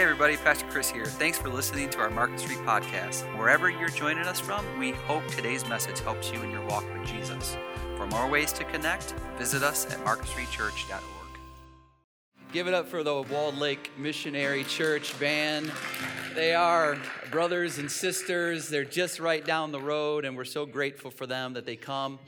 Hey everybody, Pastor Chris here. Thanks for listening to our Market Street podcast. Wherever you're joining us from, we hope today's message helps you in your walk with Jesus. For more ways to connect, visit us at marketstreetchurch.org. Give it up for the Walled Lake Missionary Church band. They are brothers and sisters. They're just right down the road, and we're so grateful for them that they come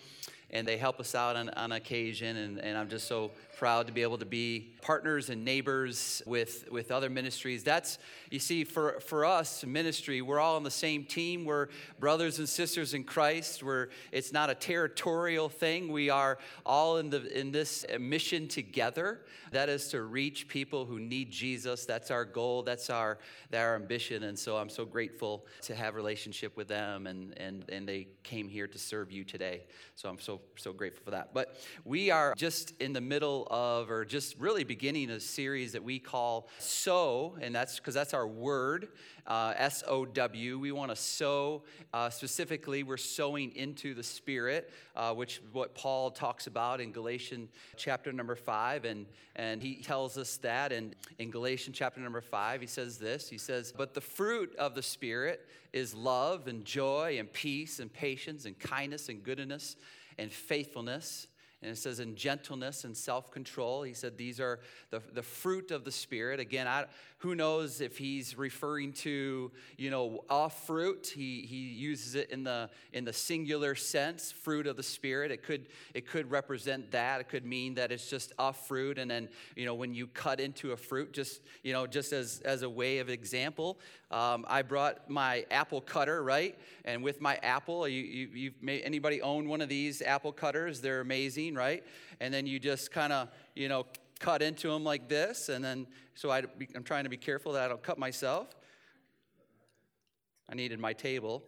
and they help us out on, on occasion. And, and I'm just so proud to be able to be partners and neighbors with, with other ministries. That's, you see, for, for us, ministry, we're all on the same team. We're brothers and sisters in Christ. We're, it's not a territorial thing. We are all in, the, in this mission together. That is to reach people who need Jesus. That's our goal. That's our, that our ambition. And so I'm so grateful to have relationship with them. And, and, and they came here to serve you today. So I'm so, so grateful for that. But we are just in the middle of, or just really beginning a series that we call Sow, and that's because that's our word, uh, S O W. We want to sow, uh, specifically, we're sowing into the Spirit, uh, which what Paul talks about in Galatians chapter number five, and, and he tells us that in, in Galatians chapter number five, he says this He says, But the fruit of the Spirit is love and joy and peace and patience and kindness and goodness and faithfulness and it says in gentleness and self-control he said these are the, the fruit of the spirit. Again I, who knows if he's referring to you know a fruit. He, he uses it in the in the singular sense fruit of the spirit. It could it could represent that. It could mean that it's just a fruit. And then you know when you cut into a fruit just you know just as as a way of example um, i brought my apple cutter right? And with my apple you, you made anybody own one of these apple cutters? They're amazing right and then you just kind of you know cut into them like this, and then so I, I'm trying to be careful that I don't cut myself. I needed my table.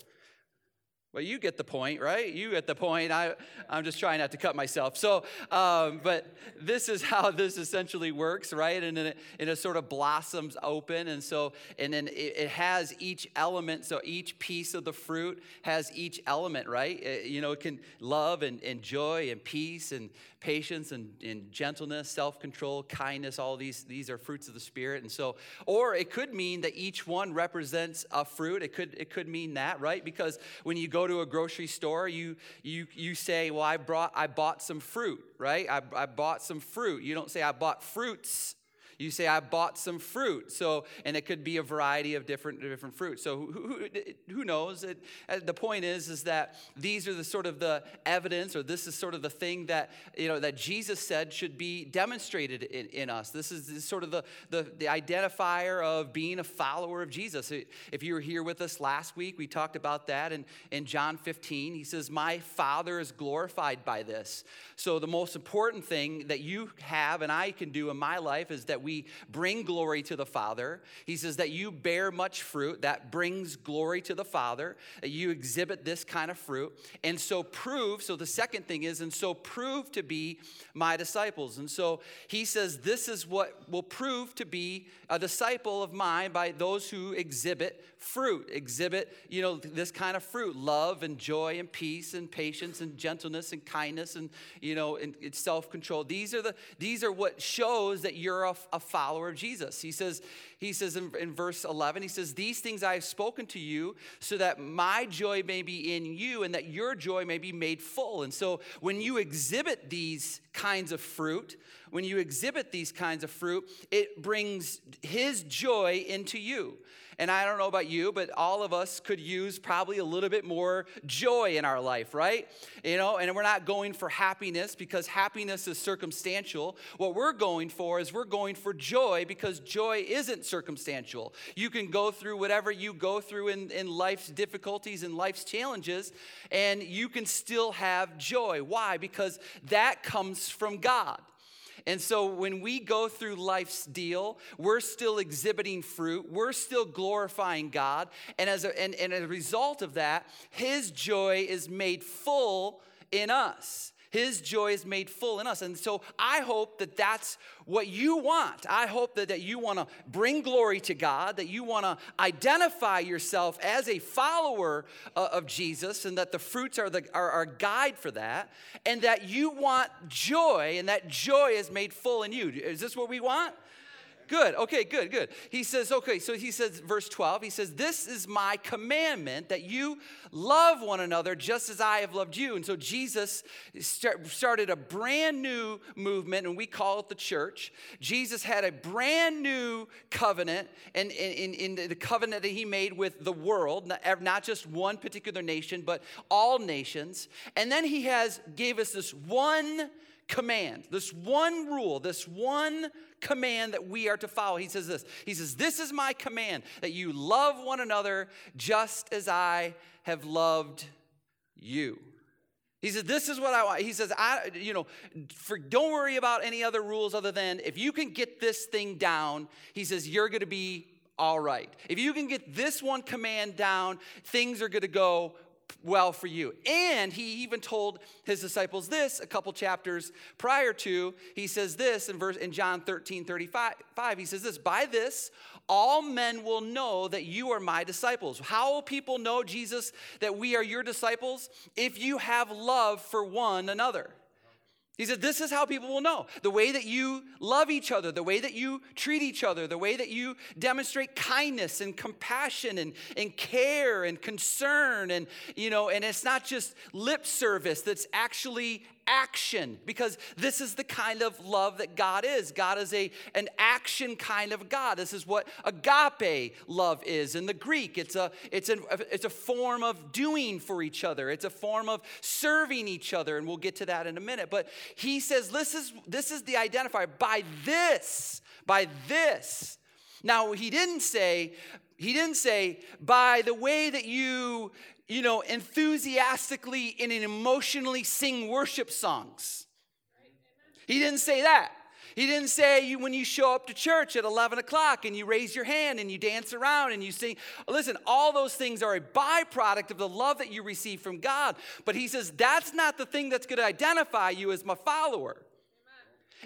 Well, you get the point, right? You get the point. I, I'm just trying not to cut myself. So, um, but this is how this essentially works, right? And then it, and it sort of blossoms open. And so, and then it, it, has each element. So each piece of the fruit has each element, right? It, you know, it can love and, and joy and peace and patience and, and gentleness, self control, kindness, all these, these are fruits of the Spirit. And so, or it could mean that each one represents a fruit. It could, it could mean that, right? Because when you go to a grocery store, you, you, you say, Well, I, brought, I bought some fruit, right? I, I bought some fruit. You don't say, I bought fruits you say, I bought some fruit. So, and it could be a variety of different, different fruits. So who, who, who knows? It, uh, the point is, is that these are the sort of the evidence, or this is sort of the thing that, you know, that Jesus said should be demonstrated in, in us. This is, this is sort of the, the, the identifier of being a follower of Jesus. If you were here with us last week, we talked about that in, in John 15. He says, my Father is glorified by this. So the most important thing that you have and I can do in my life is that we bring glory to the Father. He says that you bear much fruit that brings glory to the Father, that you exhibit this kind of fruit. And so prove, so the second thing is, and so prove to be my disciples. And so he says, this is what will prove to be a disciple of mine by those who exhibit fruit, exhibit, you know, this kind of fruit love and joy and peace and patience and gentleness and kindness and, you know, and, self control. These are the, these are what shows that you're a, a follower of Jesus. He says, he says in, in verse 11, he says, These things I have spoken to you so that my joy may be in you and that your joy may be made full. And so when you exhibit these kinds of fruit, when you exhibit these kinds of fruit, it brings his joy into you. And I don't know about you, but all of us could use probably a little bit more joy in our life, right? You know, and we're not going for happiness because happiness is circumstantial. What we're going for is we're going for joy because joy isn't circumstantial. You can go through whatever you go through in, in life's difficulties and life's challenges, and you can still have joy. Why? Because that comes from God. And so when we go through life's deal, we're still exhibiting fruit, we're still glorifying God. And as a, and, and as a result of that, His joy is made full in us. His joy is made full in us. And so I hope that that's what you want. I hope that, that you want to bring glory to God, that you want to identify yourself as a follower uh, of Jesus, and that the fruits are, the, are our guide for that, and that you want joy, and that joy is made full in you. Is this what we want? Good. Okay, good, good. He says, okay, so he says, verse 12, he says, This is my commandment that you love one another just as I have loved you. And so Jesus start, started a brand new movement, and we call it the church. Jesus had a brand new covenant, and in, in, in the covenant that he made with the world, not, just one particular nation, but all nations. And then he has gave us this one command, this one rule, this one command that we are to follow. He says this He says, This is my command that you love one another just as I have loved you. He says, This is what I want. He says, I, you know, for, don't worry about any other rules other than if you can get this thing down, he says, you're going to be all right. If you can get this one command down, things are going to go well for you. And he even told his disciples this a couple chapters prior to. He says this in verse in John 13, 35. He says this, by this all men will know that you are my disciples. How will people know, Jesus, that we are your disciples? If you have love for one another. He said, This is how people will know. The way that you love each other, the way that you treat each other, the way that you demonstrate kindness and compassion and, and care and concern. And, you know, and it's not just lip service, that's actually action because this is the kind of love that God is. God is a, an action kind of God. This is what agape love is in the Greek. It's a, it's, a, it's a form of doing for each other, it's a form of serving each other, and we'll get to that in a minute. But he says this is, this is the identifier. By this, by this. Now, he didn't say, he didn't say, by the way that you you know, enthusiastically and emotionally sing worship songs. He didn't say that. He didn't say you when you show up to church at 11 o'clock and you raise your hand and you dance around and you sing. Listen, all those things are a byproduct of the love that you receive from God. But he says that's not the thing that's going to identify you as my follower.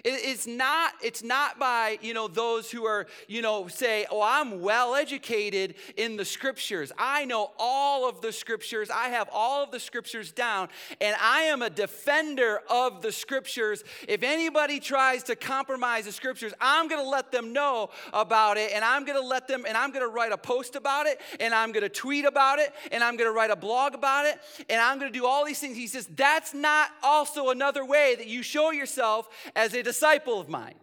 It's not, it's not by, you know, those who are, you know, say, oh, I'm well educated in the scriptures. I know all of the scriptures. I have all of the scriptures down, and I am a defender of the scriptures. If anybody tries to compromise the scriptures, I'm going to let them know about it, and I'm going to let them, and I'm going to write a post about it, and I'm going to tweet about it, and I'm going to write a blog about it, and I'm going to do all these things. He says, that's not also another way that you show yourself as a disciple of mine.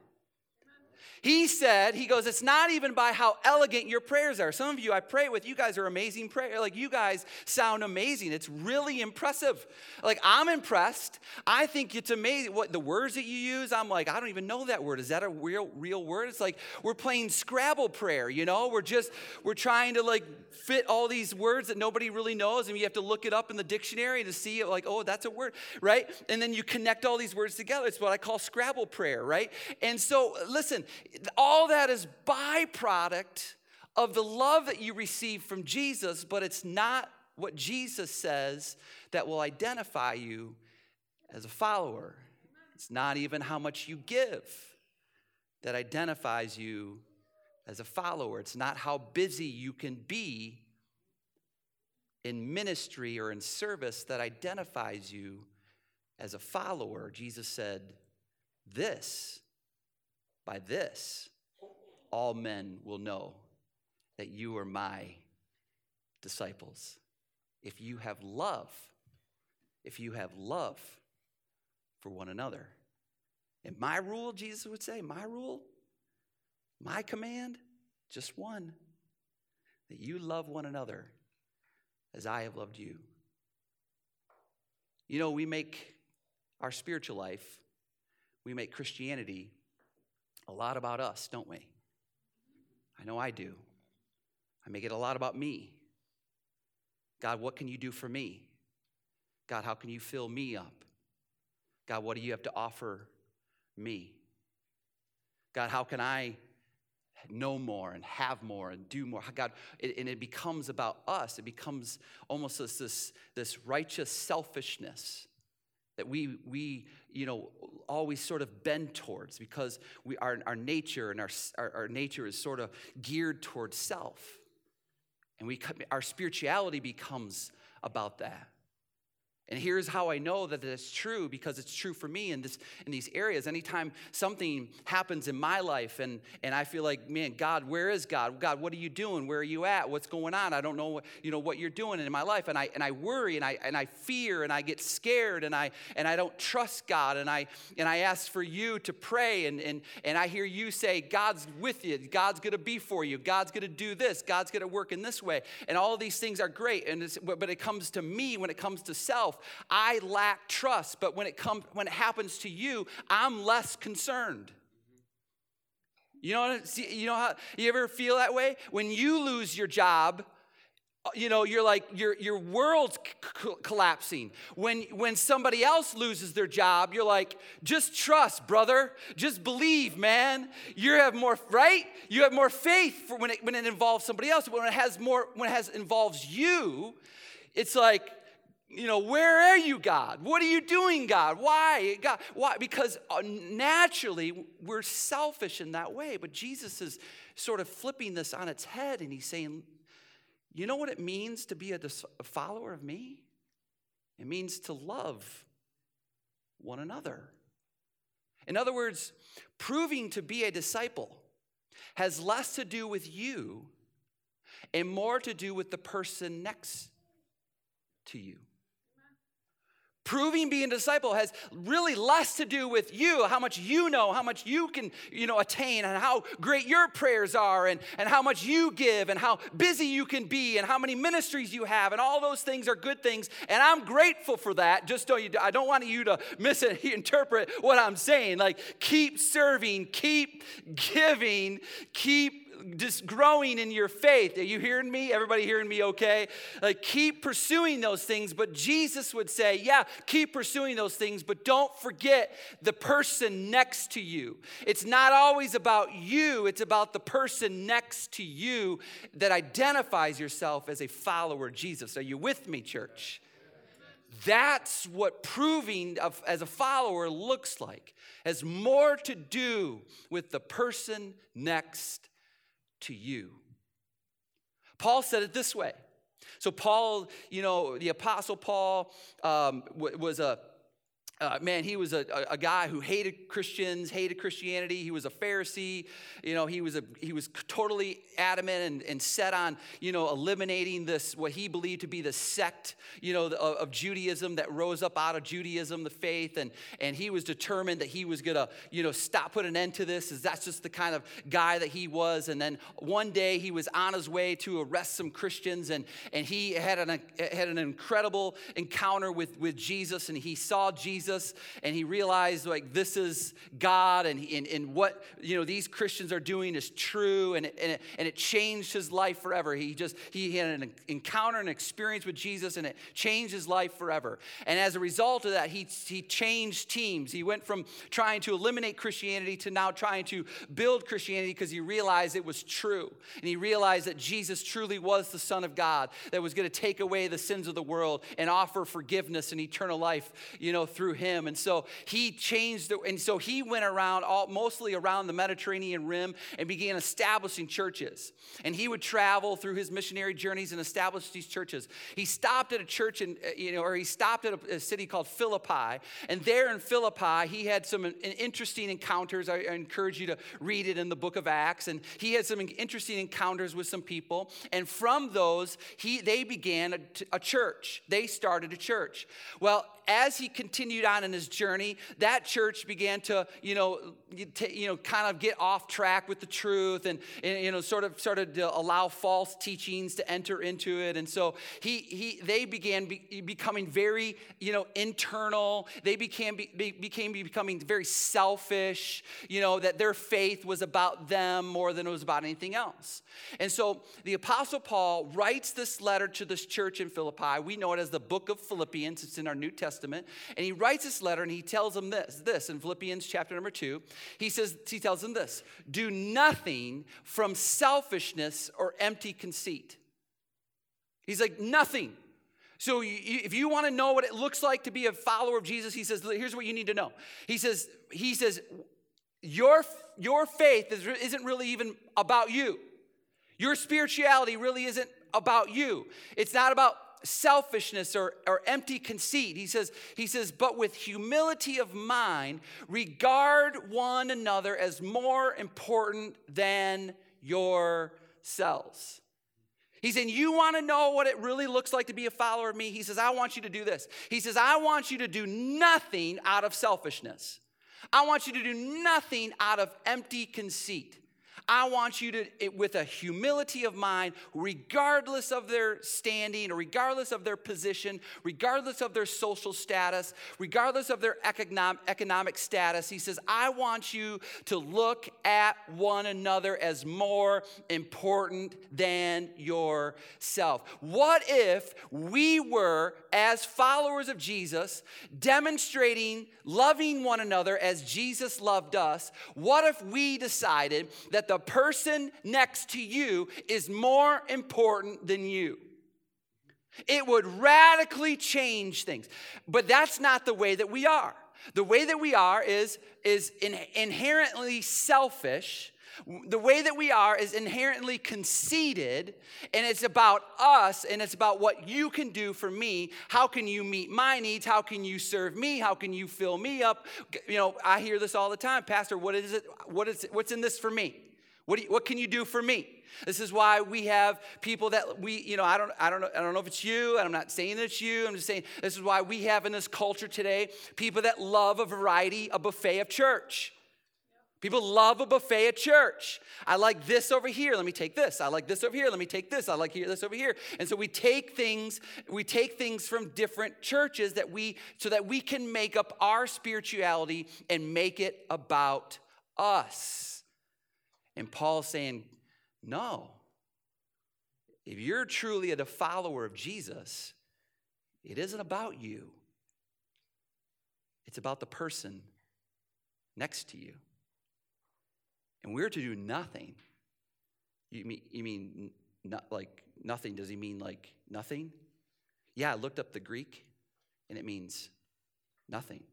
He said, he goes, it's not even by how elegant your prayers are. Some of you I pray with, you guys are amazing prayer. Like you guys sound amazing. It's really impressive. Like I'm impressed. I think it's amazing what the words that you use. I'm like, I don't even know that word. Is that a real real word? It's like we're playing Scrabble prayer, you know? We're just we're trying to like fit all these words that nobody really knows and you have to look it up in the dictionary to see it like, oh, that's a word, right? And then you connect all these words together. It's what I call Scrabble prayer, right? And so listen, all that is byproduct of the love that you receive from Jesus, but it's not what Jesus says that will identify you as a follower. It's not even how much you give that identifies you as a follower. It's not how busy you can be in ministry or in service that identifies you as a follower. Jesus said, This by this, all men will know that you are my disciples. If you have love, if you have love for one another. And my rule, Jesus would say, my rule, my command, just one that you love one another as I have loved you. You know, we make our spiritual life, we make Christianity a lot about us, don't we? I know I do. I make it a lot about me. God, what can you do for me? God, how can you fill me up? God, what do you have to offer me? God, how can I know more and have more and do more? God, and it becomes about us. It becomes almost this, this, this righteous selfishness that we, we you know, always sort of bend towards because we, our, our nature and our, our, our nature is sort of geared towards self. And we, our spirituality becomes about that. And here's how I know that it's true because it's true for me in, this, in these areas. Anytime something happens in my life and, and I feel like, man, God, where is God? God, what are you doing? Where are you at? What's going on? I don't know what, you know, what you're doing in my life. And I, and I worry and I, and I fear and I get scared and I, and I don't trust God. And I, and I ask for you to pray. And, and, and I hear you say, God's with you. God's going to be for you. God's going to do this. God's going to work in this way. And all these things are great. And but it comes to me when it comes to self I lack trust, but when it comes when it happens to you, I'm less concerned. You know, see, you know how you ever feel that way when you lose your job? You know, you're like your your world's c- collapsing. When when somebody else loses their job, you're like, just trust, brother. Just believe, man. You have more right. You have more faith for when it when it involves somebody else. When it has more when it has involves you, it's like you know, where are you, God? What are you doing, God? Why? God, why? Because uh, naturally we're selfish in that way. But Jesus is sort of flipping this on its head and he's saying, you know what it means to be a, a follower of me? It means to love one another. In other words, proving to be a disciple has less to do with you and more to do with the person next to you. Proving being a disciple has really less to do with you, how much you know, how much you can, you know, attain, and how great your prayers are, and, and how much you give, and how busy you can be, and how many ministries you have, and all those things are good things. And I'm grateful for that. Just don't you, I don't want you to misinterpret what I'm saying. Like, keep serving, keep giving, keep just growing in your faith. Are you hearing me? Everybody hearing me okay? Like, keep pursuing those things. But Jesus would say, yeah, keep pursuing those things, but don't forget the person next to you. It's not always about you, it's about the person next to you that identifies yourself as a follower of Jesus. Are you with me, church? That's what proving of, as a follower looks like. Has more to do with the person next to you. Paul said it this way. So, Paul, you know, the Apostle Paul um, was a uh, man, he was a, a, guy who hated Christians, hated Christianity. He was a Pharisee. You know, he was, a, he was totally adamant and, and set on, you know, eliminating this, what he believed to be the sect, you know, of, of Judaism that rose up out of Judaism, the faith. And, and he was determined that he was going to, you know, stop, put an end to this. Is That's just the kind of guy that he was. And then one day he was on his way to arrest some Christians and, and he had an, had an incredible encounter with, with Jesus and he saw Jesus Jesus and he realized like this is God and, and, and what you know these Christians are doing is true and it, and, it, and it changed his life forever. He just he had an encounter, an experience with Jesus and it changed his life forever. And as a result of that, he, he changed teams. He went from trying to eliminate Christianity to now trying to build Christianity because he realized it was true. And he realized that Jesus truly was the Son of God that was going to take away the sins of the world and offer forgiveness and eternal life, you know, through him. And so he changed, the, and so he went around, all, mostly around the Mediterranean rim, and began establishing churches. And he would travel through his missionary journeys and establish these churches. He stopped at a church, in, uh, you know, or he stopped at a, a city called Philippi. And there in Philippi, he had some interesting encounters. I, I encourage you to read it in the book of Acts. And he had some interesting encounters with some people. And from those, he, they began a, a church. They started a church. Well, as he continued on in his journey, that church began to, you know, you know, kind of get off track with the truth and, and you know, sort of started to allow false teachings to enter into it. And so he, he they began be, becoming very, you know, internal. They became, be, became becoming very selfish, you know, that their faith was about them more than it was about anything else. And so the Apostle Paul writes this letter to this church in Philippi. We know it as the book of Philippians, it's in our New. Testament. And he writes this letter and he tells them this, this in Philippians chapter number two. He says, he tells them this do nothing from selfishness or empty conceit. He's like, nothing. So if you want to know what it looks like to be a follower of Jesus, he says, here's what you need to know. He says, he says, your, your faith is, isn't really even about you. Your spirituality really isn't about you. It's not about selfishness or, or empty conceit. He says, he says, but with humility of mind, regard one another as more important than yourselves. He's saying, You want to know what it really looks like to be a follower of me? He says, I want you to do this. He says, I want you to do nothing out of selfishness. I want you to do nothing out of empty conceit. I want you to, with a humility of mind, regardless of their standing regardless of their position, regardless of their social status, regardless of their economic, economic status, he says, I want you to look at one another as more important than yourself. What if we were, as followers of Jesus, demonstrating loving one another as Jesus loved us? What if we decided that the the person next to you is more important than you. It would radically change things. But that's not the way that we are. The way that we are is, is in, inherently selfish. The way that we are is inherently conceited, and it's about us, and it's about what you can do for me. How can you meet my needs? How can you serve me? How can you fill me up? You know, I hear this all the time, Pastor. What is it? What is it, what's in this for me? What, you, what can you do for me? This is why we have people that we, you know, I don't, I don't know, I don't know if it's you, and I'm not saying that it's you. I'm just saying this is why we have in this culture today people that love a variety, a buffet of church. People love a buffet at church. I like this over here. Let me take this. I like this over here. Let me take this. I like here, this over here. And so we take things, we take things from different churches that we so that we can make up our spirituality and make it about us. And Paul's saying, no. If you're truly a follower of Jesus, it isn't about you, it's about the person next to you. And we're to do nothing. You mean, you mean not like nothing? Does he mean like nothing? Yeah, I looked up the Greek and it means nothing.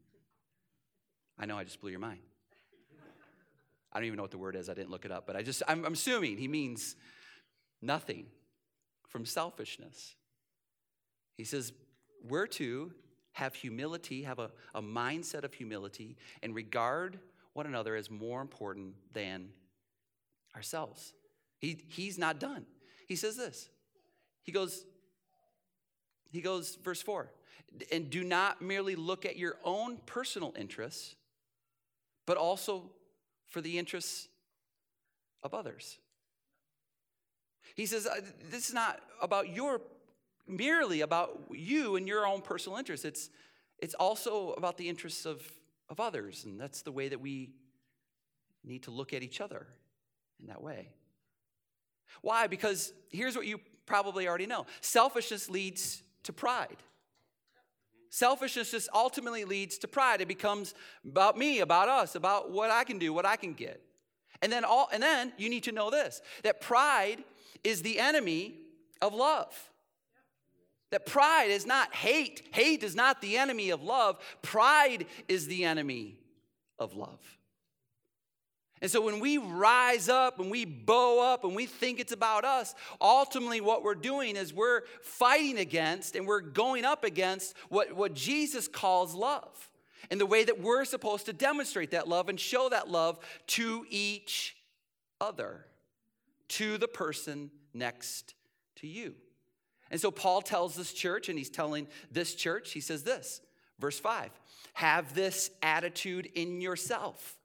I know I just blew your mind. I don't even know what the word is. I didn't look it up, but I just, I'm, I'm assuming he means nothing from selfishness. He says, we're to have humility, have a, a mindset of humility, and regard one another as more important than ourselves. He, he's not done. He says this. He goes, he goes, verse 4, and do not merely look at your own personal interests, but also for the interests of others. He says, uh, This is not about your, merely about you and your own personal interests. It's, it's also about the interests of, of others. And that's the way that we need to look at each other in that way. Why? Because here's what you probably already know selfishness leads to pride. Selfishness just ultimately leads to pride. It becomes about me, about us, about what I can do, what I can get. And then all and then you need to know this that pride is the enemy of love. That pride is not hate. Hate is not the enemy of love. Pride is the enemy of love. And so when we rise up and we bow up and we think it's about us, ultimately what we're doing is we're fighting against and we're going up against what, what Jesus calls love and the way that we're supposed to demonstrate that love and show that love to each other, to the person next to you. And so Paul tells this church, and he's telling this church, he says this, verse 5 have this attitude in yourself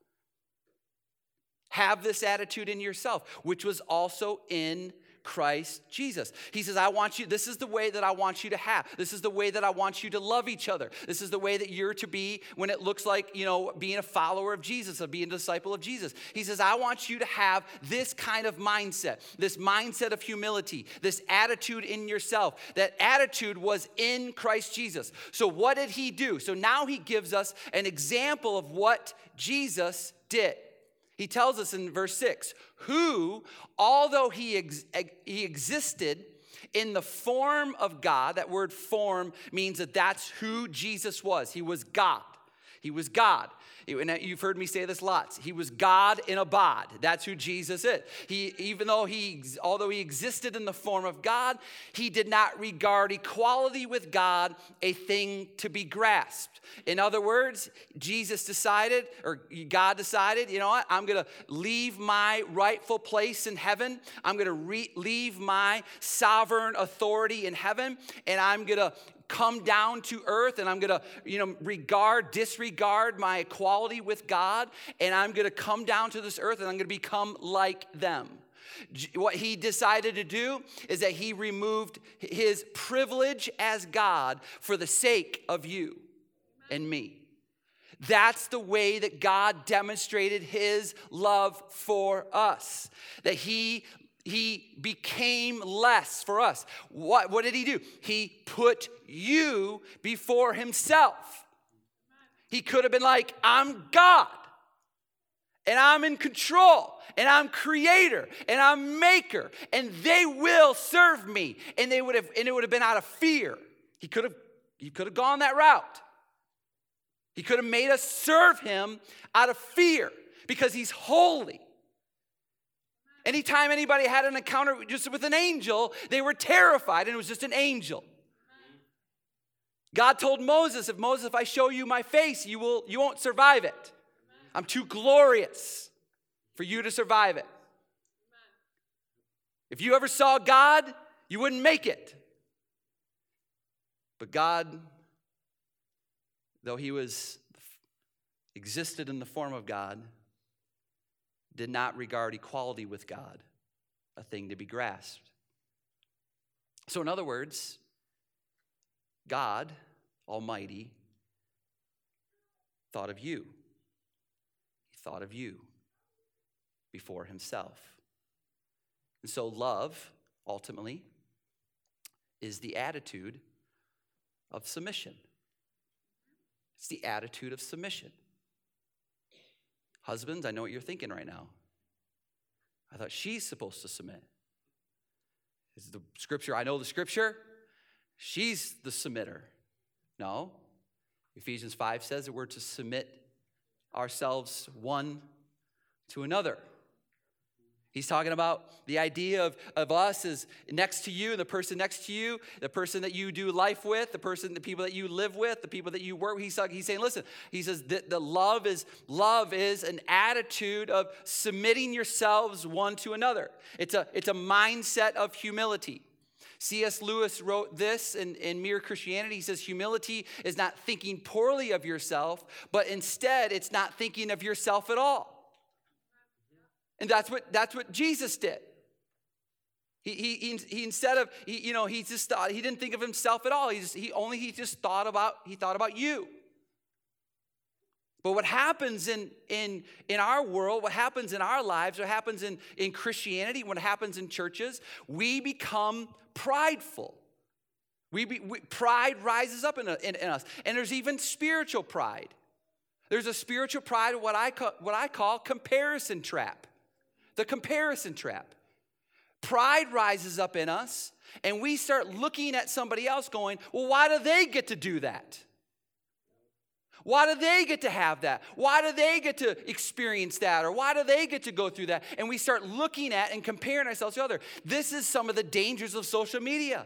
have this attitude in yourself, which was also in Christ Jesus. He says, I want you, this is the way that I want you to have. This is the way that I want you to love each other. This is the way that you're to be when it looks like, you know, being a follower of Jesus, of being a disciple of Jesus. He says, I want you to have this kind of mindset, this mindset of humility, this attitude in yourself. That attitude was in Christ Jesus. So, what did he do? So, now he gives us an example of what Jesus did. He tells us in verse 6 who, although he, ex- he existed in the form of God, that word form means that that's who Jesus was. He was God. He was God. And you've heard me say this lots. He was God in a bod. That's who Jesus is. He, even though he, although he existed in the form of God, he did not regard equality with God a thing to be grasped. In other words, Jesus decided, or God decided, you know what? I'm going to leave my rightful place in heaven. I'm going to re- leave my sovereign authority in heaven, and I'm going to come down to earth and I'm going to, you know, regard, disregard my equality with God and I'm going to come down to this earth and I'm going to become like them. What he decided to do is that he removed his privilege as God for the sake of you and me. That's the way that God demonstrated his love for us. That he he became less for us. What, what did he do? He put you before himself. He could have been like, I'm God, and I'm in control, and I'm creator, and I'm maker, and they will serve me. And they would have, and it would have been out of fear. He could have, he could have gone that route. He could have made us serve him out of fear because he's holy. Anytime anybody had an encounter just with an angel, they were terrified and it was just an angel. God told Moses, if Moses, if I show you my face, you will you won't survive it. I'm too glorious for you to survive it. If you ever saw God, you wouldn't make it. But God, though he was existed in the form of God, did not regard equality with God a thing to be grasped. So, in other words, God Almighty thought of you. He thought of you before Himself. And so, love, ultimately, is the attitude of submission. It's the attitude of submission. Husbands, I know what you're thinking right now. I thought she's supposed to submit. Is the scripture, I know the scripture, she's the submitter. No. Ephesians 5 says that we're to submit ourselves one to another. He's talking about the idea of, of us as next to you, the person next to you, the person that you do life with, the person, the people that you live with, the people that you work with. He's, he's saying, listen, he says that the love is love is an attitude of submitting yourselves one to another. It's a, it's a mindset of humility. C.S. Lewis wrote this in, in Mere Christianity. He says, Humility is not thinking poorly of yourself, but instead it's not thinking of yourself at all. And that's what, that's what Jesus did. He, he, he, instead of he, you know he just thought he didn't think of himself at all. He just he only he just thought about he thought about you. But what happens in in in our world what happens in our lives what happens in in christianity what happens in churches we become prideful. We, be, we pride rises up in, in, in us. And there's even spiritual pride. There's a spiritual pride of what i call what i call comparison trap the comparison trap. Pride rises up in us, and we start looking at somebody else going, Well, why do they get to do that? Why do they get to have that? Why do they get to experience that? Or why do they get to go through that? And we start looking at and comparing ourselves to other. This is some of the dangers of social media.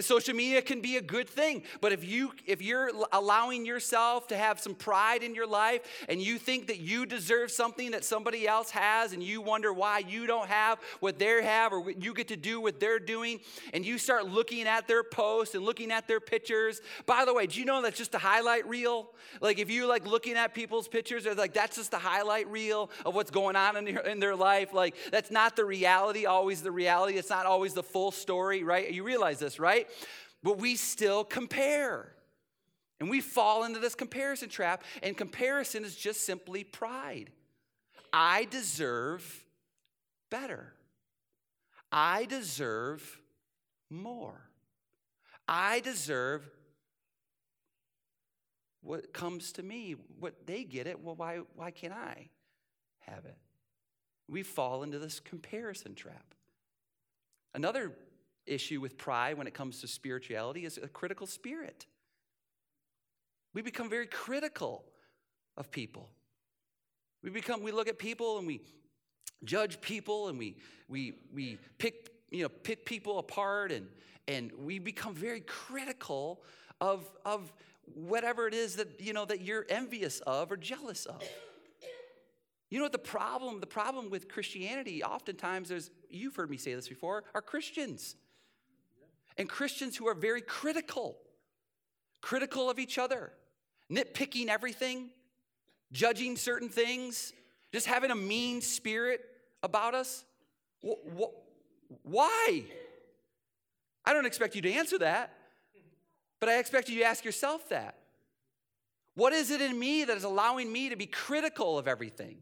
Social media can be a good thing, but if you if you're allowing yourself to have some pride in your life and you think that you deserve something that somebody else has and you wonder why you don't have what they have or what you get to do what they're doing and you start looking at their posts and looking at their pictures. By the way, do you know that's just a highlight reel? Like if you like looking at people's pictures, they're like that's just a highlight reel of what's going on in, in their life. Like that's not the reality, always the reality. It's not always the full story, right? You realize this, right? Right? But we still compare. And we fall into this comparison trap, and comparison is just simply pride. I deserve better. I deserve more. I deserve what comes to me. What they get it, well, why, why can't I have it? We fall into this comparison trap. Another issue with pride when it comes to spirituality is a critical spirit. We become very critical of people. We become, we look at people and we judge people and we, we, we pick, you know, pick people apart and, and we become very critical of, of whatever it is that, you know, that you're envious of or jealous of. You know what the problem, the problem with Christianity, oftentimes there's, you've heard me say this before, are Christians. And Christians who are very critical, critical of each other, nitpicking everything, judging certain things, just having a mean spirit about us? Why? I don't expect you to answer that, but I expect you to ask yourself that. What is it in me that is allowing me to be critical of everything?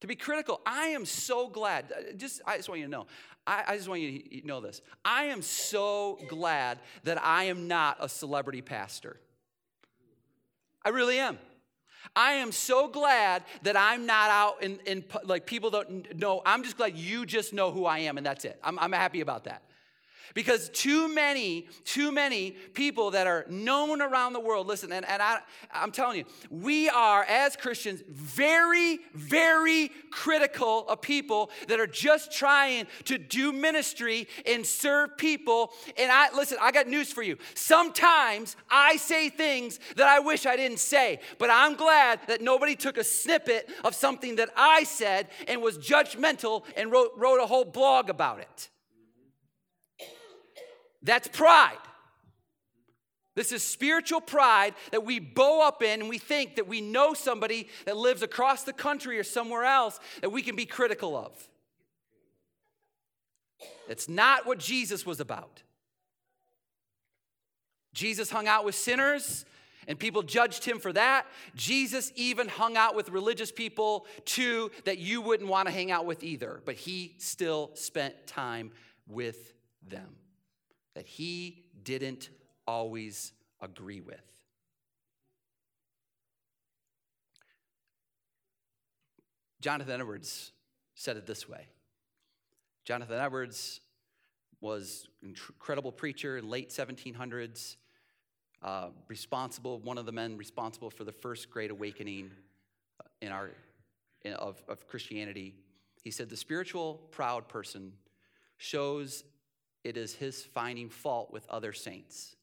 To be critical. I am so glad. Uh, just I just want you to know. I, I just want you to know this. I am so glad that I am not a celebrity pastor. I really am. I am so glad that I'm not out in, in like people don't know. I'm just glad you just know who I am and that's it. I'm, I'm happy about that. Because too many, too many people that are known around the world, listen, and, and I, I'm telling you, we are, as Christians, very, very critical of people that are just trying to do ministry and serve people. And I, listen, I got news for you. Sometimes I say things that I wish I didn't say, but I'm glad that nobody took a snippet of something that I said and was judgmental and wrote, wrote a whole blog about it. That's pride. This is spiritual pride that we bow up in and we think that we know somebody that lives across the country or somewhere else that we can be critical of. It's not what Jesus was about. Jesus hung out with sinners and people judged him for that. Jesus even hung out with religious people too that you wouldn't want to hang out with either, but he still spent time with them that he didn't always agree with. Jonathan Edwards said it this way Jonathan Edwards was an incredible preacher in late 1700s, uh, responsible, one of the men responsible for the first great awakening in our, in, of, of Christianity. He said, The spiritual proud person shows it is his finding fault with other saints.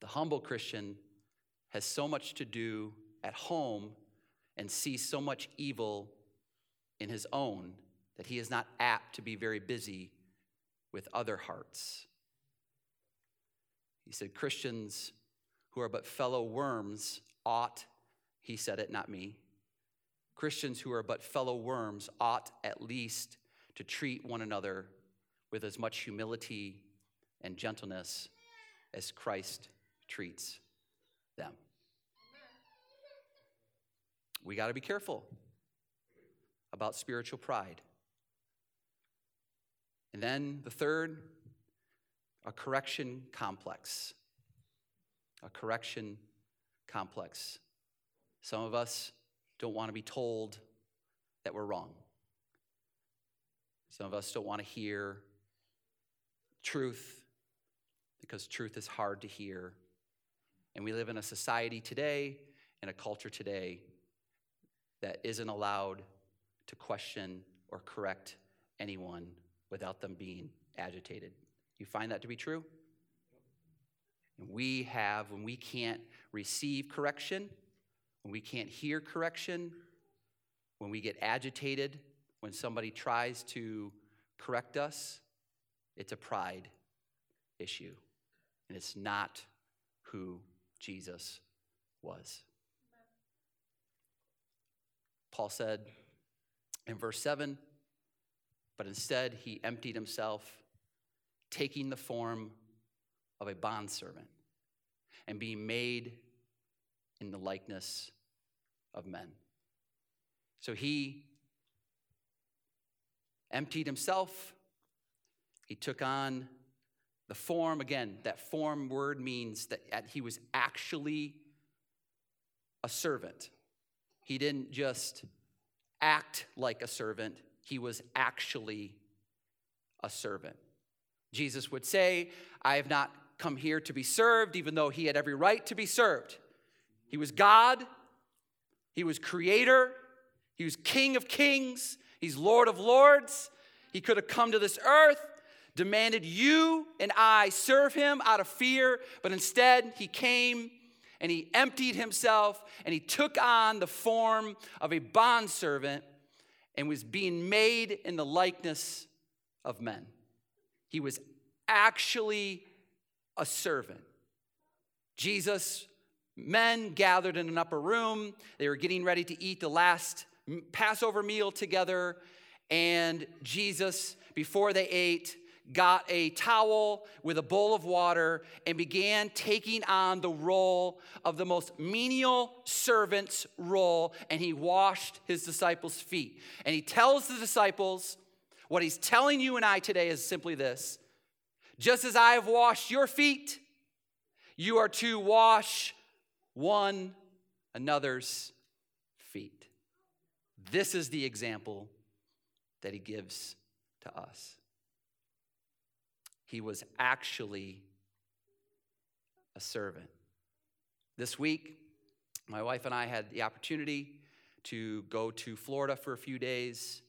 The humble Christian has so much to do at home and sees so much evil in his own that he is not apt to be very busy with other hearts. He said, Christians who are but fellow worms ought, he said it, not me. Christians who are but fellow worms ought at least to treat one another with as much humility and gentleness as Christ treats them. We got to be careful about spiritual pride. And then the third, a correction complex. A correction complex. Some of us don't want to be told that we're wrong. Some of us don't want to hear truth because truth is hard to hear. And we live in a society today, in a culture today, that isn't allowed to question or correct anyone without them being agitated. You find that to be true? And we have, when we can't receive correction, when we can't hear correction, when we get agitated, when somebody tries to correct us, it's a pride issue. And it's not who Jesus was. Paul said in verse 7 but instead he emptied himself, taking the form of a bondservant and being made in the likeness of men. So he emptied himself. He took on the form. Again, that form word means that he was actually a servant. He didn't just act like a servant, he was actually a servant. Jesus would say, I have not come here to be served, even though he had every right to be served. He was God, he was creator, he was king of kings, he's lord of lords. He could have come to this earth, demanded you and I serve him out of fear, but instead he came and he emptied himself and he took on the form of a bondservant and was being made in the likeness of men. He was actually a servant. Jesus, men gathered in an upper room. They were getting ready to eat the last Passover meal together. And Jesus, before they ate, got a towel with a bowl of water and began taking on the role of the most menial servant's role, and he washed his disciples' feet. And he tells the disciples, what he's telling you and I today is simply this just as I have washed your feet, you are to wash one another's. This is the example that he gives to us. He was actually a servant. This week, my wife and I had the opportunity to go to Florida for a few days,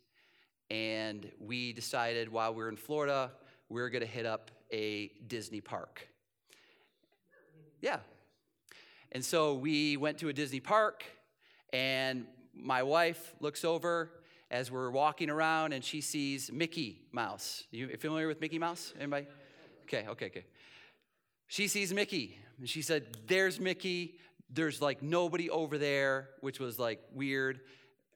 and we decided while we were in Florida, we are going to hit up a Disney park. Yeah. And so we went to a Disney park, and my wife looks over as we're walking around and she sees Mickey Mouse. You familiar with Mickey Mouse? Anybody? Okay, okay, okay. She sees Mickey and she said, There's Mickey. There's like nobody over there, which was like weird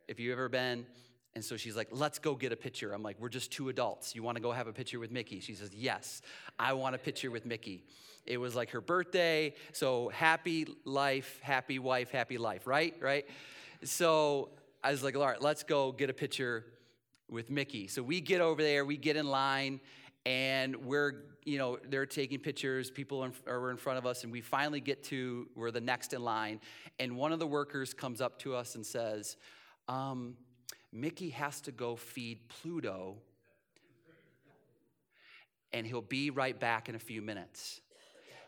if you've ever been. And so she's like, let's go get a picture. I'm like, we're just two adults. You want to go have a picture with Mickey? She says, yes, I want a picture with Mickey. It was like her birthday. So happy life, happy wife, happy life, right? Right? So I was like, all right, let's go get a picture with Mickey. So we get over there, we get in line, and we're, you know, they're taking pictures. People are in front of us, and we finally get to, we're the next in line. And one of the workers comes up to us and says, um, Mickey has to go feed Pluto, and he'll be right back in a few minutes.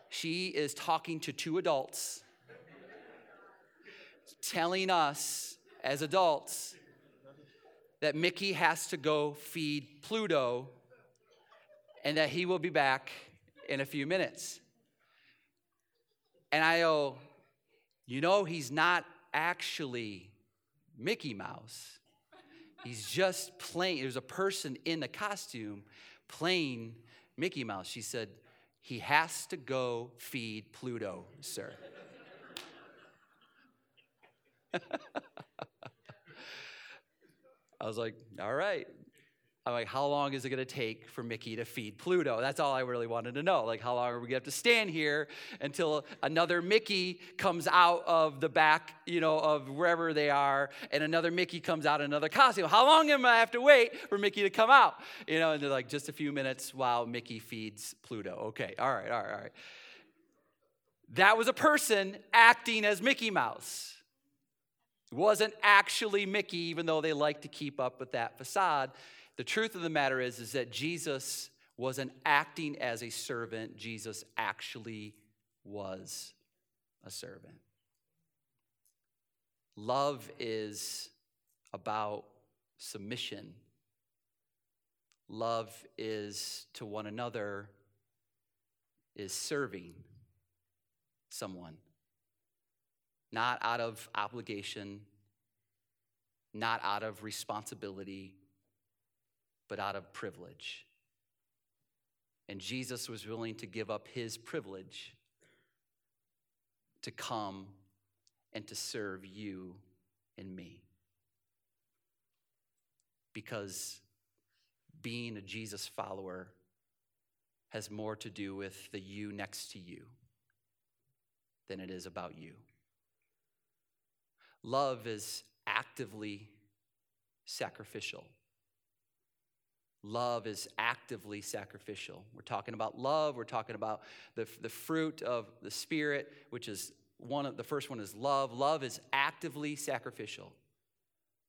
She is talking to two adults, telling us as adults that Mickey has to go feed Pluto and that he will be back in a few minutes. And I go, you know, he's not actually Mickey Mouse. He's just playing, there's a person in the costume playing Mickey Mouse. She said, he has to go feed Pluto, sir. I was like, all right. I'm like, how long is it going to take for Mickey to feed Pluto? That's all I really wanted to know. Like, how long are we going to have to stand here until another Mickey comes out of the back, you know, of wherever they are, and another Mickey comes out in another costume? How long am I have to wait for Mickey to come out? You know, and they're like, just a few minutes while Mickey feeds Pluto. Okay, all right, all right, all right. That was a person acting as Mickey Mouse. It wasn't actually Mickey, even though they like to keep up with that facade. The truth of the matter is, is that Jesus wasn't acting as a servant, Jesus actually was a servant. Love is about submission. Love is to one another, is serving someone not out of obligation, not out of responsibility, but out of privilege. And Jesus was willing to give up his privilege to come and to serve you and me. Because being a Jesus follower has more to do with the you next to you than it is about you. Love is actively sacrificial. Love is actively sacrificial. We're talking about love. We're talking about the, the fruit of the Spirit, which is one of the first one is love. Love is actively sacrificial.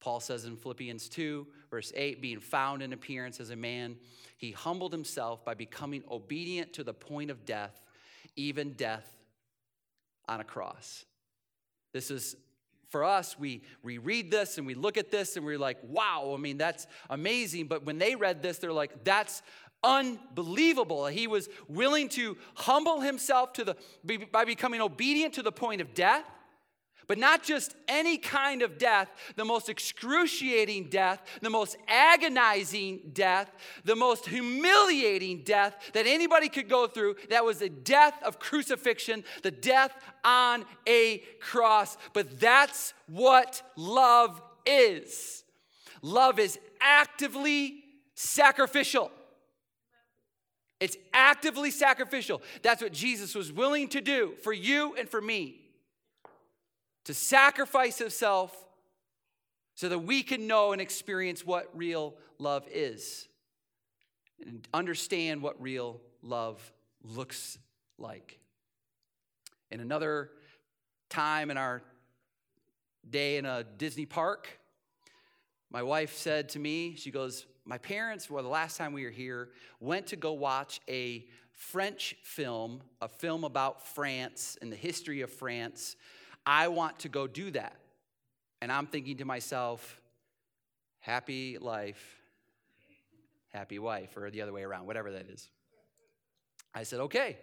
Paul says in Philippians 2, verse 8, being found in appearance as a man, he humbled himself by becoming obedient to the point of death, even death on a cross. This is for us, we, we read this and we look at this and we're like, wow, I mean, that's amazing. But when they read this, they're like, that's unbelievable. He was willing to humble himself to the, by becoming obedient to the point of death but not just any kind of death, the most excruciating death, the most agonizing death, the most humiliating death that anybody could go through. That was the death of crucifixion, the death on a cross. But that's what love is love is actively sacrificial. It's actively sacrificial. That's what Jesus was willing to do for you and for me to sacrifice himself so that we can know and experience what real love is and understand what real love looks like. In another time in our day in a Disney park, my wife said to me, she goes, My parents, well, the last time we were here, went to go watch a French film, a film about France and the history of France I want to go do that. And I'm thinking to myself, happy life, happy wife, or the other way around, whatever that is. I said, okay.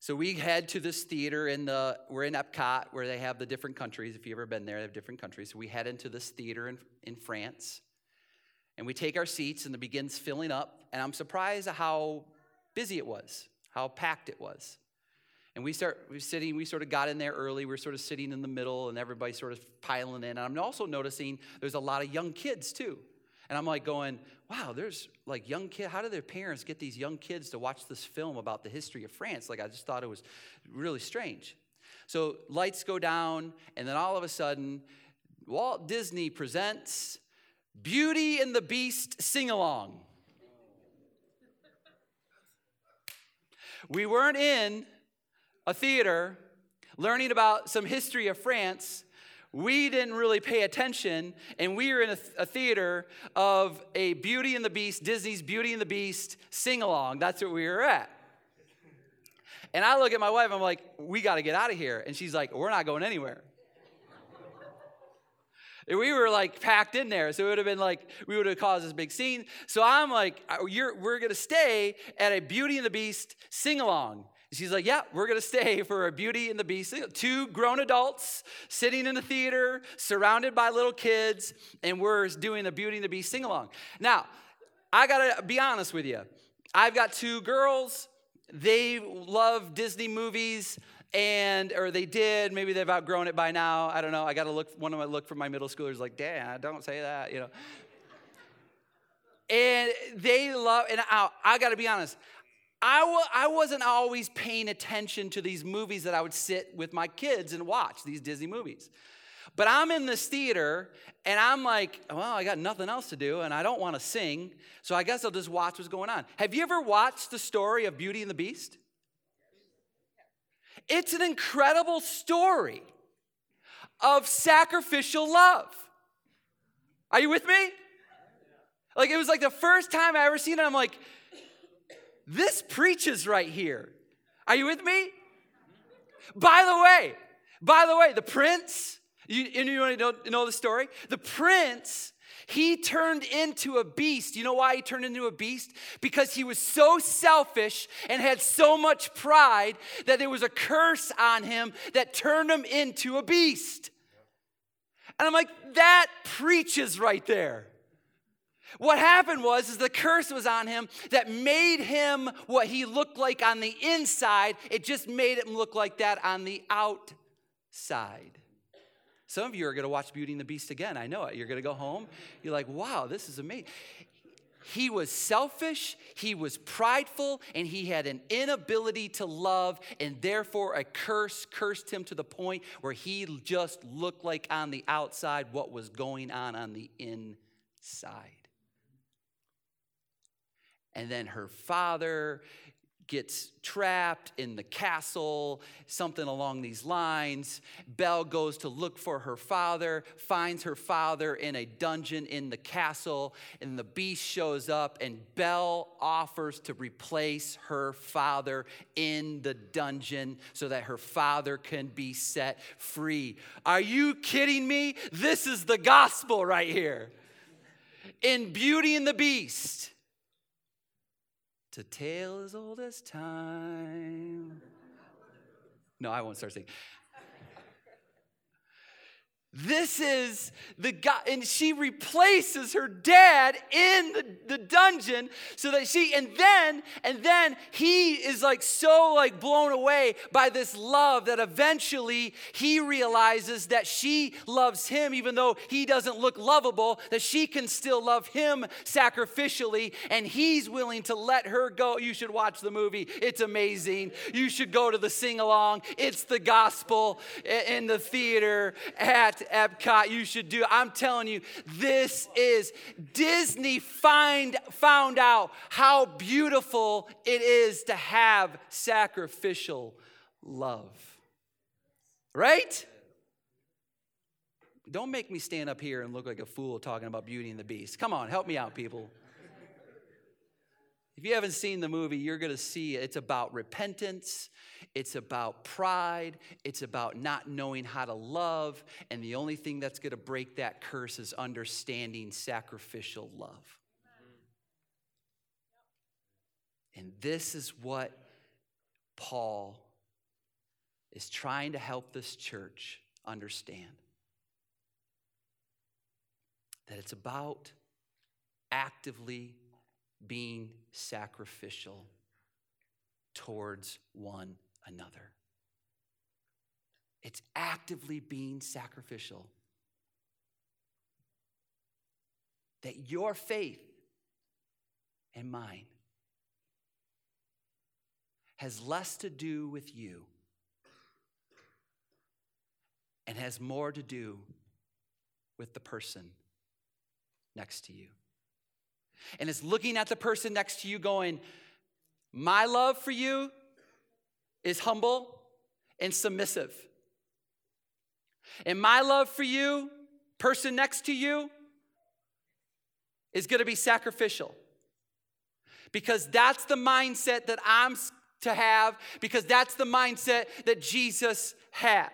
So we head to this theater in the, we're in Epcot where they have the different countries. If you've ever been there, they have different countries. So we head into this theater in, in France and we take our seats and it begins filling up. And I'm surprised at how busy it was, how packed it was. And we start we sitting, we sort of got in there early. We are sort of sitting in the middle and everybody sort of piling in. And I'm also noticing there's a lot of young kids too. And I'm like going, wow, there's like young kids. How do their parents get these young kids to watch this film about the history of France? Like, I just thought it was really strange. So lights go down, and then all of a sudden, Walt Disney presents Beauty and the Beast sing along. We weren't in a theater learning about some history of France, we didn't really pay attention, and we were in a, a, theater of a Beauty and the Beast, Disney's Beauty and the Beast sing along. That's what we were at. And I look at my wife, I'm like, we got to get out of here. And she's like, we're not going anywhere. And we were like packed in there, so it would have been like we would have caused this big scene. So I'm like, we're gonna stay at a Beauty and the Beast sing along. She's like, Yeah, we're to stay for a Beauty and the Beast. Two grown adults sitting in the theater, surrounded by little kids, and we're doing the Beauty and the Beast sing along. Now, I got to be honest with you. I've got two girls. They love Disney movies and or they did maybe they've outgrown it by now i don't know i got to look one of my look for my middle schoolers like dad don't say that you know and they love and i, I got to be honest I w- I wasn't always paying attention to these movies that I would sit with my kids and watch, these Disney movies. But I'm in this theater and I'm like, well, I got nothing else to do and I don't want to sing, so I guess I'll just watch what's going on. Have you ever watched the story of Beauty and the Beast? It's an incredible story of sacrificial love. Are you with me? Like, it was like the first time I ever seen it, I'm like, this preaches right here. Are you with me? By the way, by the way, the prince, you, you want to know, know the story? The prince he turned into a beast. You know why he turned into a beast? Because he was so selfish and had so much pride that there was a curse on him that turned him into a beast. And I'm like, that preaches right there. What happened was is the curse was on him that made him what he looked like on the inside. It just made him look like that on the outside. Some of you are going to watch Beauty and the Beast again. I know it. You're going to go home. You're like, wow, this is amazing. He was selfish, he was prideful, and he had an inability to love, and therefore a curse cursed him to the point where he just looked like on the outside what was going on on the inside. And then her father gets trapped in the castle, something along these lines. Belle goes to look for her father, finds her father in a dungeon in the castle, and the beast shows up, and Belle offers to replace her father in the dungeon so that her father can be set free. Are you kidding me? This is the gospel right here. In Beauty and the Beast a tale as old as time. No, I won't start singing. This is the guy, and she replaces her dad in the, the dungeon so that she, and then, and then he is like so like blown away by this love that eventually he realizes that she loves him, even though he doesn't look lovable, that she can still love him sacrificially, and he's willing to let her go. You should watch the movie, it's amazing. You should go to the sing along, it's the gospel in the theater at Epcot, you should do. I'm telling you, this is Disney find, found out how beautiful it is to have sacrificial love. Right? Don't make me stand up here and look like a fool talking about Beauty and the Beast. Come on, help me out, people. If you haven't seen the movie, you're going to see it's about repentance, it's about pride, it's about not knowing how to love, and the only thing that's going to break that curse is understanding sacrificial love. And this is what Paul is trying to help this church understand that it's about actively being sacrificial towards one another. It's actively being sacrificial. That your faith and mine has less to do with you and has more to do with the person next to you and is looking at the person next to you going, My love for you is humble and submissive. And my love for you, person next to you, is to be sacrificial. Because that's the mindset that I'm to have, because that's the mindset that Jesus had.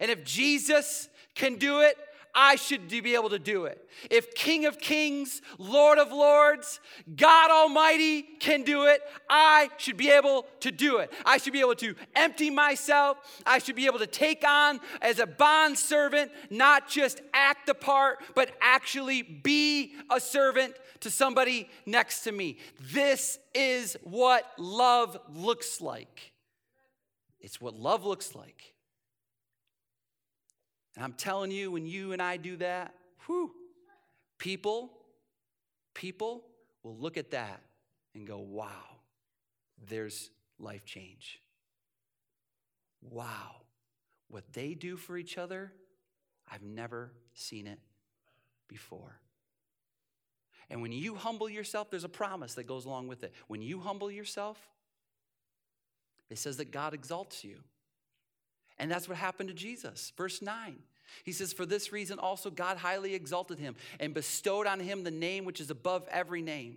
And if Jesus can do it, I should be able to do it. If King of Kings, Lord of Lords, God Almighty can do it, I should be able to do it. I should be able to empty myself. I should be able to take on as a bond servant, not just act the part, but actually be a servant to somebody next to me. This is what love looks like. It's what love looks like. And I'm telling you, when you and I do that, whew, people, people will look at that and go, wow, there's life change. Wow, what they do for each other, I've never seen it before. And when you humble yourself, there's a promise that goes along with it. When you humble yourself, it says that God exalts you. And that's what happened to Jesus. Verse 9. He says, For this reason also God highly exalted him and bestowed on him the name which is above every name,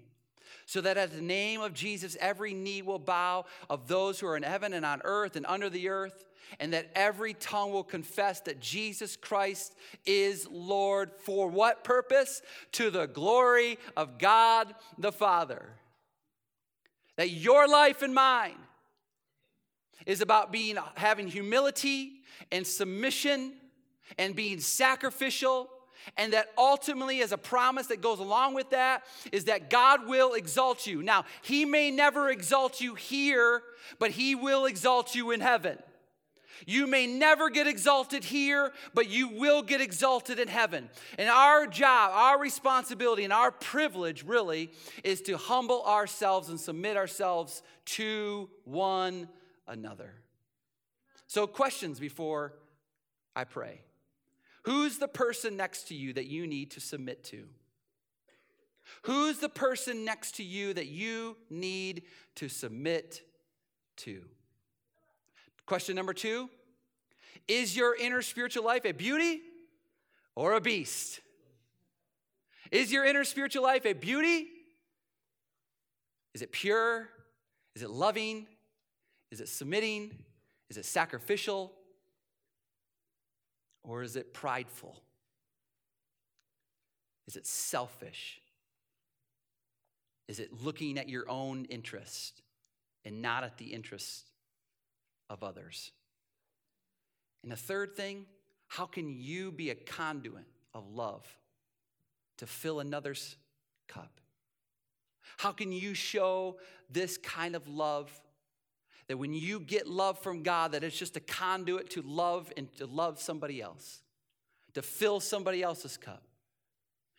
so that at the name of Jesus every knee will bow of those who are in heaven and on earth and under the earth, and that every tongue will confess that Jesus Christ is Lord. For what purpose? To the glory of God the Father. That your life and mine is about being having humility and submission and being sacrificial. And that ultimately, as a promise that goes along with that, is that God will exalt you. Now, He may never exalt you here, but He will exalt you in heaven. You may never get exalted here, but you will get exalted in heaven. And our job, our responsibility, and our privilege really is to humble ourselves and submit ourselves to one another. So, questions before I pray. Who's the person next to you that you need to submit to? Who's the person next to you that you need to submit to? Question number two Is your inner spiritual life a beauty or a beast? Is your inner spiritual life a beauty? Is it pure? Is it loving? Is it submitting? Is it sacrificial? Or is it prideful? Is it selfish? Is it looking at your own interest and not at the interest of others? And the third thing, how can you be a conduit of love to fill another's cup? How can you show this kind of love that when you get love from God, that it's just a conduit to love and to love somebody else, to fill somebody else's cup?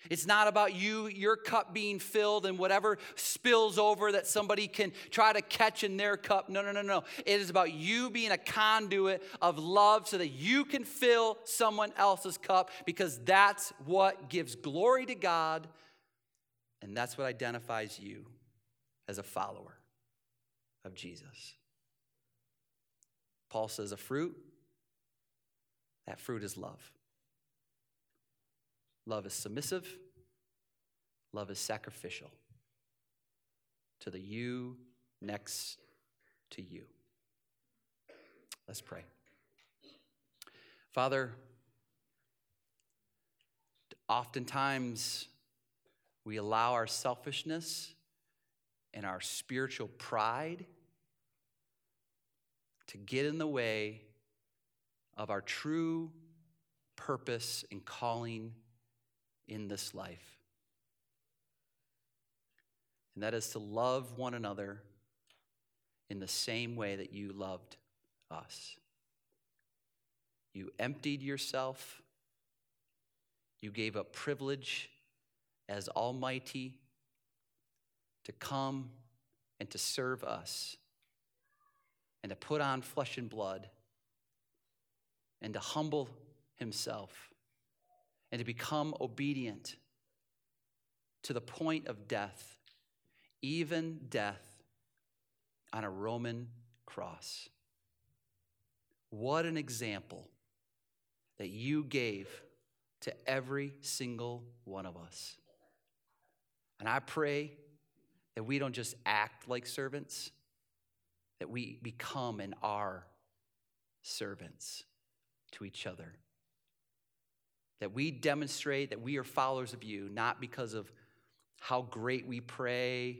It's not about you, your cup being filled and whatever spills over that somebody can try to catch in their cup. No, no, no, no. It is about you being a conduit of love so that you can fill someone else's cup because that's what gives glory to God and that's what identifies you as a follower of Jesus. Paul says a fruit, that fruit is love. Love is submissive, love is sacrificial to the you next to you. Let's pray. Father, oftentimes we allow our selfishness and our spiritual pride to get in the way of our true purpose and calling in this life. And that is to love one another in the same way that you loved us. You emptied yourself, you gave up privilege as Almighty to come and to serve us and to put on flesh and blood and to humble himself and to become obedient to the point of death, even death on a Roman cross. What an example that you gave to every single one of us. And I pray that we don't just act like servants, that we become and are servants to each other. That we demonstrate that we are followers of you, not because of how great we pray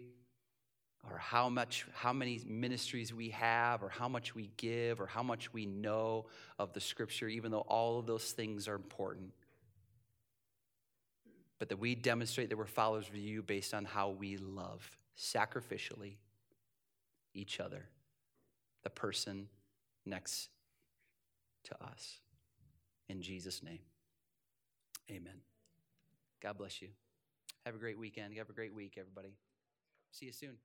or how much how many ministries we have or how much we give or how much we know of the scripture even though all of those things are important but that we demonstrate that we're followers of you based on how we love sacrificially each other, the person next to us. In Jesus' name, amen. God bless you. Have a great weekend. Have a great week, everybody. See you soon.